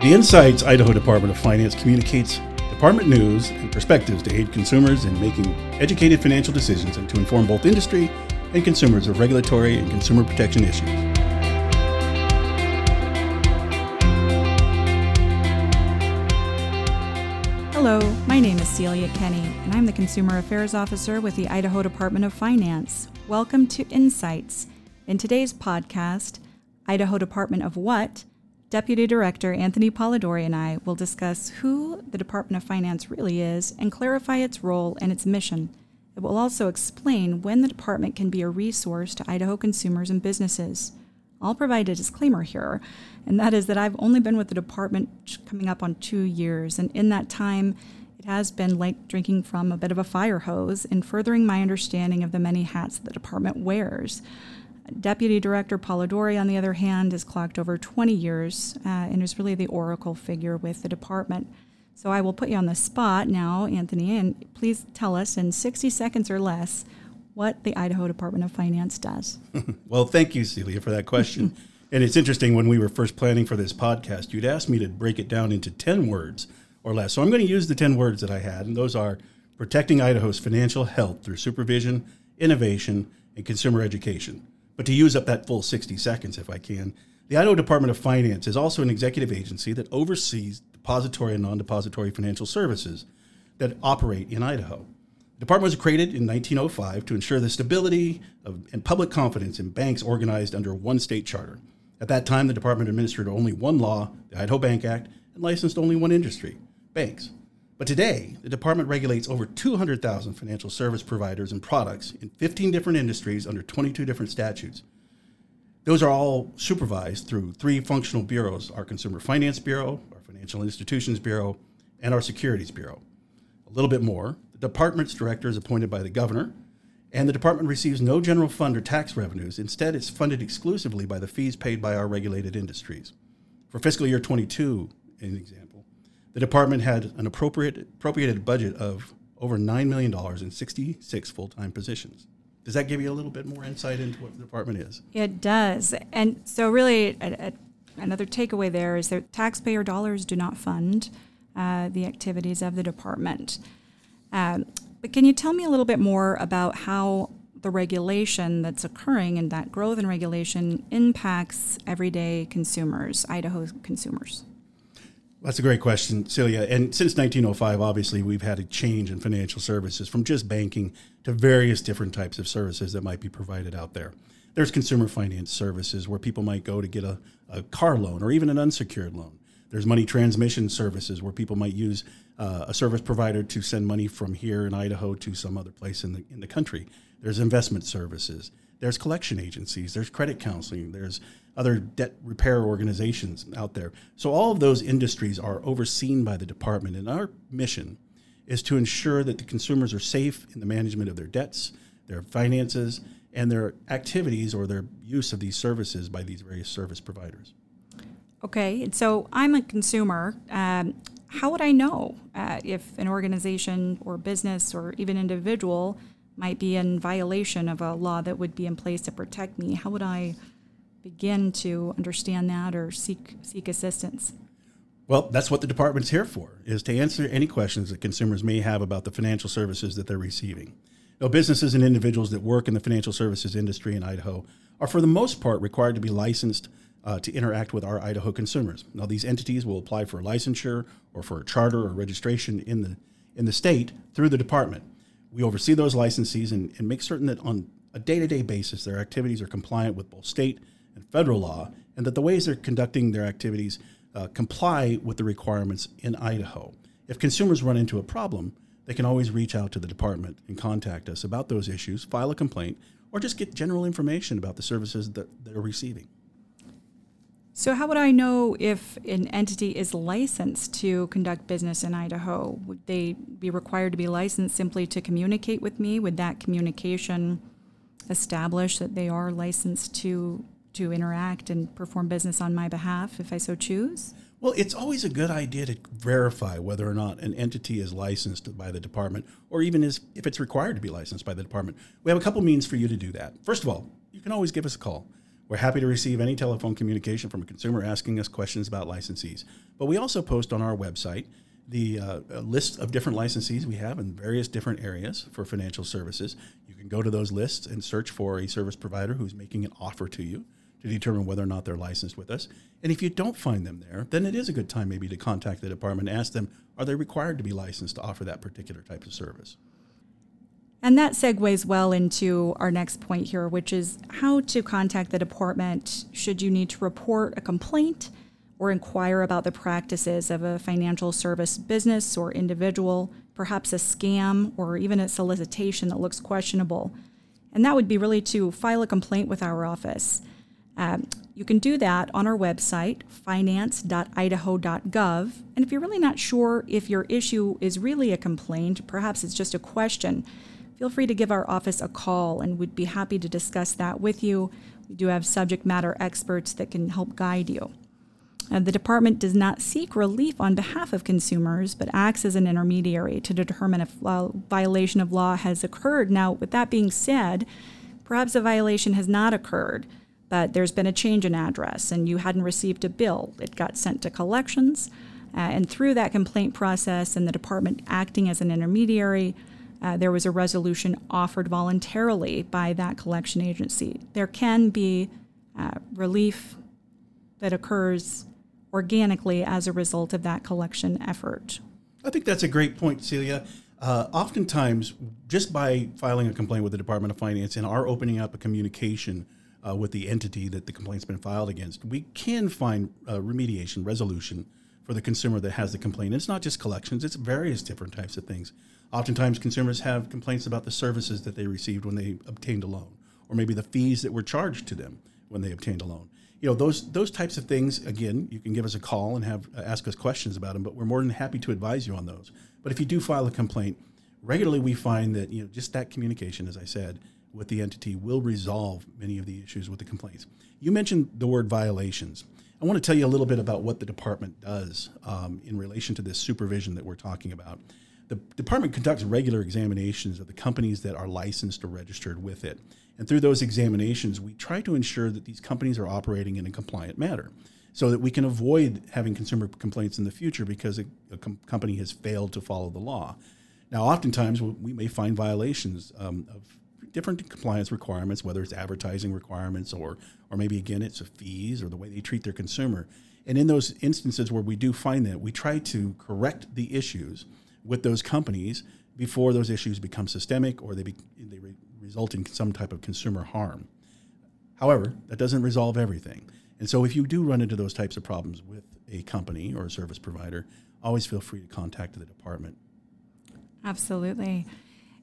The Insights Idaho Department of Finance communicates department news and perspectives to aid consumers in making educated financial decisions and to inform both industry and consumers of regulatory and consumer protection issues. Hello, my name is Celia Kenny, and I'm the Consumer Affairs Officer with the Idaho Department of Finance. Welcome to Insights. In today's podcast, Idaho Department of What Deputy Director Anthony Polidori and I will discuss who the Department of Finance really is and clarify its role and its mission. It will also explain when the department can be a resource to Idaho consumers and businesses. I'll provide a disclaimer here, and that is that I've only been with the department coming up on two years, and in that time, it has been like drinking from a bit of a fire hose in furthering my understanding of the many hats the department wears. Deputy Director Polidori, on the other hand, has clocked over 20 years uh, and is really the oracle figure with the department. So I will put you on the spot now, Anthony, and please tell us in 60 seconds or less what the Idaho Department of Finance does. well, thank you, Celia, for that question. and it's interesting when we were first planning for this podcast, you'd asked me to break it down into 10 words or less. So I'm going to use the 10 words that I had, and those are protecting Idaho's financial health through supervision, innovation, and consumer education. But to use up that full 60 seconds, if I can, the Idaho Department of Finance is also an executive agency that oversees depository and non depository financial services that operate in Idaho. The department was created in 1905 to ensure the stability of, and public confidence in banks organized under one state charter. At that time, the department administered only one law, the Idaho Bank Act, and licensed only one industry banks. But today, the department regulates over 200,000 financial service providers and products in 15 different industries under 22 different statutes. Those are all supervised through three functional bureaus our Consumer Finance Bureau, our Financial Institutions Bureau, and our Securities Bureau. A little bit more the department's director is appointed by the governor, and the department receives no general fund or tax revenues. Instead, it's funded exclusively by the fees paid by our regulated industries. For fiscal year 22, an example, the department had an appropriate, appropriated budget of over $9 million in 66 full time positions. Does that give you a little bit more insight into what the department is? It does. And so, really, a, a, another takeaway there is that taxpayer dollars do not fund uh, the activities of the department. Um, but can you tell me a little bit more about how the regulation that's occurring and that growth in regulation impacts everyday consumers, Idaho consumers? That's a great question, Celia. And since 1905, obviously, we've had a change in financial services from just banking to various different types of services that might be provided out there. There's consumer finance services where people might go to get a, a car loan or even an unsecured loan. There's money transmission services where people might use uh, a service provider to send money from here in Idaho to some other place in the, in the country. There's investment services. There's collection agencies. There's credit counseling. There's other debt repair organizations out there. So all of those industries are overseen by the department, and our mission is to ensure that the consumers are safe in the management of their debts, their finances, and their activities or their use of these services by these various service providers. Okay, so I'm a consumer. Um, how would I know uh, if an organization or business or even individual might be in violation of a law that would be in place to protect me? How would I begin to understand that or seek seek assistance? Well, that's what the department's here for, is to answer any questions that consumers may have about the financial services that they're receiving. Now, businesses and individuals that work in the financial services industry in Idaho are, for the most part, required to be licensed uh, to interact with our Idaho consumers. Now, these entities will apply for licensure or for a charter or registration in the in the state through the department. We oversee those licensees and, and make certain that on a day-to-day basis their activities are compliant with both state and federal law, and that the ways they're conducting their activities uh, comply with the requirements in Idaho. If consumers run into a problem, they can always reach out to the department and contact us about those issues, file a complaint, or just get general information about the services that they're receiving. So, how would I know if an entity is licensed to conduct business in Idaho? Would they be required to be licensed simply to communicate with me? Would that communication establish that they are licensed to to interact and perform business on my behalf if I so choose? Well, it's always a good idea to verify whether or not an entity is licensed by the department or even is, if it's required to be licensed by the department. We have a couple means for you to do that. First of all, you can always give us a call. We're happy to receive any telephone communication from a consumer asking us questions about licensees. But we also post on our website the uh, list of different licensees we have in various different areas for financial services. You can go to those lists and search for a service provider who's making an offer to you to determine whether or not they're licensed with us. And if you don't find them there, then it is a good time maybe to contact the department and ask them, are they required to be licensed to offer that particular type of service? And that segues well into our next point here, which is how to contact the department should you need to report a complaint or inquire about the practices of a financial service business or individual, perhaps a scam or even a solicitation that looks questionable. And that would be really to file a complaint with our office. Um, you can do that on our website, finance.idaho.gov. And if you're really not sure if your issue is really a complaint, perhaps it's just a question, feel free to give our office a call and we'd be happy to discuss that with you. We do have subject matter experts that can help guide you. Uh, the department does not seek relief on behalf of consumers, but acts as an intermediary to determine if a violation of law has occurred. Now, with that being said, perhaps a violation has not occurred, but there's been a change in address and you hadn't received a bill. It got sent to collections. Uh, and through that complaint process and the department acting as an intermediary, uh, there was a resolution offered voluntarily by that collection agency. There can be uh, relief that occurs organically as a result of that collection effort. I think that's a great point, Celia. Uh, oftentimes, just by filing a complaint with the Department of Finance and our opening up a communication uh, with the entity that the complaint's been filed against, we can find uh, remediation, resolution for the consumer that has the complaint. It's not just collections, it's various different types of things. Oftentimes, consumers have complaints about the services that they received when they obtained a loan, or maybe the fees that were charged to them when they obtained a loan you know those those types of things again you can give us a call and have uh, ask us questions about them but we're more than happy to advise you on those but if you do file a complaint regularly we find that you know just that communication as i said with the entity will resolve many of the issues with the complaints you mentioned the word violations i want to tell you a little bit about what the department does um, in relation to this supervision that we're talking about the department conducts regular examinations of the companies that are licensed or registered with it and through those examinations, we try to ensure that these companies are operating in a compliant manner so that we can avoid having consumer complaints in the future because a, a com- company has failed to follow the law. Now, oftentimes we may find violations um, of different compliance requirements, whether it's advertising requirements or, or maybe again it's fees or the way they treat their consumer. And in those instances where we do find that, we try to correct the issues with those companies before those issues become systemic or they, be, they re- result in some type of consumer harm. However, that doesn't resolve everything. And so if you do run into those types of problems with a company or a service provider, always feel free to contact the department. Absolutely.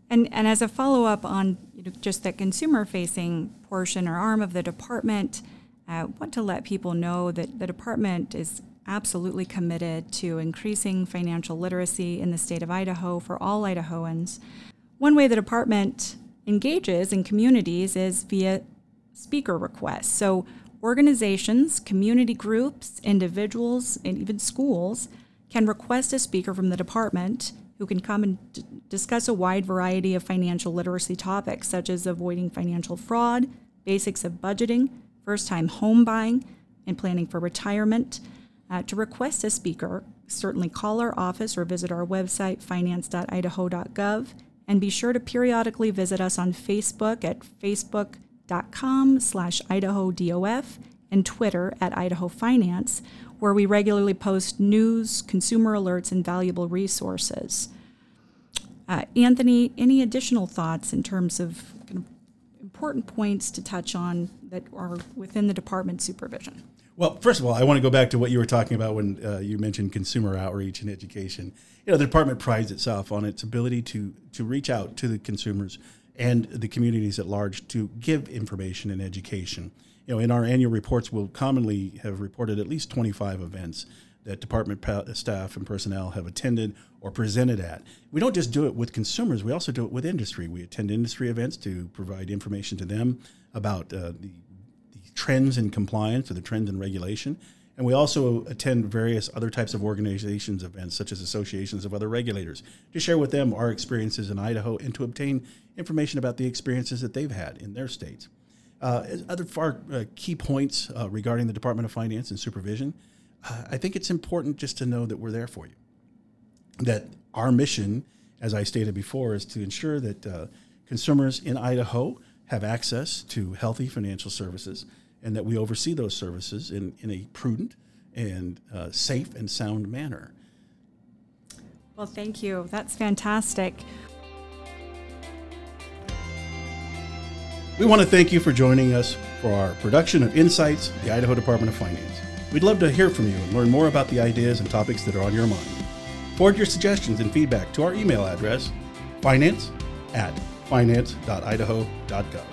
And, and as a follow up on you know, just the consumer facing portion or arm of the department, I uh, want to let people know that the department is absolutely committed to increasing financial literacy in the state of Idaho for all Idahoans. One way the department engages in communities is via speaker requests. So, organizations, community groups, individuals, and even schools can request a speaker from the department who can come and d- discuss a wide variety of financial literacy topics, such as avoiding financial fraud, basics of budgeting, first time home buying, and planning for retirement. Uh, to request a speaker, certainly call our office or visit our website, finance.idaho.gov and be sure to periodically visit us on Facebook at facebook.com slash idahodof and Twitter at Idaho Finance, where we regularly post news, consumer alerts, and valuable resources. Uh, Anthony, any additional thoughts in terms of, kind of important points to touch on that are within the department supervision? Well, first of all, I want to go back to what you were talking about when uh, you mentioned consumer outreach and education. You know, the department prides itself on its ability to to reach out to the consumers and the communities at large to give information and education. You know, in our annual reports, we'll commonly have reported at least 25 events that department staff and personnel have attended or presented at. We don't just do it with consumers; we also do it with industry. We attend industry events to provide information to them about uh, the trends in compliance or the trends in regulation. And we also attend various other types of organizations events, such as associations of other regulators, to share with them our experiences in Idaho and to obtain information about the experiences that they've had in their states. Uh, other far uh, key points uh, regarding the Department of Finance and supervision, I think it's important just to know that we're there for you. That our mission, as I stated before, is to ensure that consumers in Idaho have access to healthy financial services and that we oversee those services in, in a prudent and uh, safe and sound manner. Well, thank you. That's fantastic. We want to thank you for joining us for our production of Insights, the Idaho Department of Finance. We'd love to hear from you and learn more about the ideas and topics that are on your mind. Forward your suggestions and feedback to our email address, finance at finance.idaho.gov.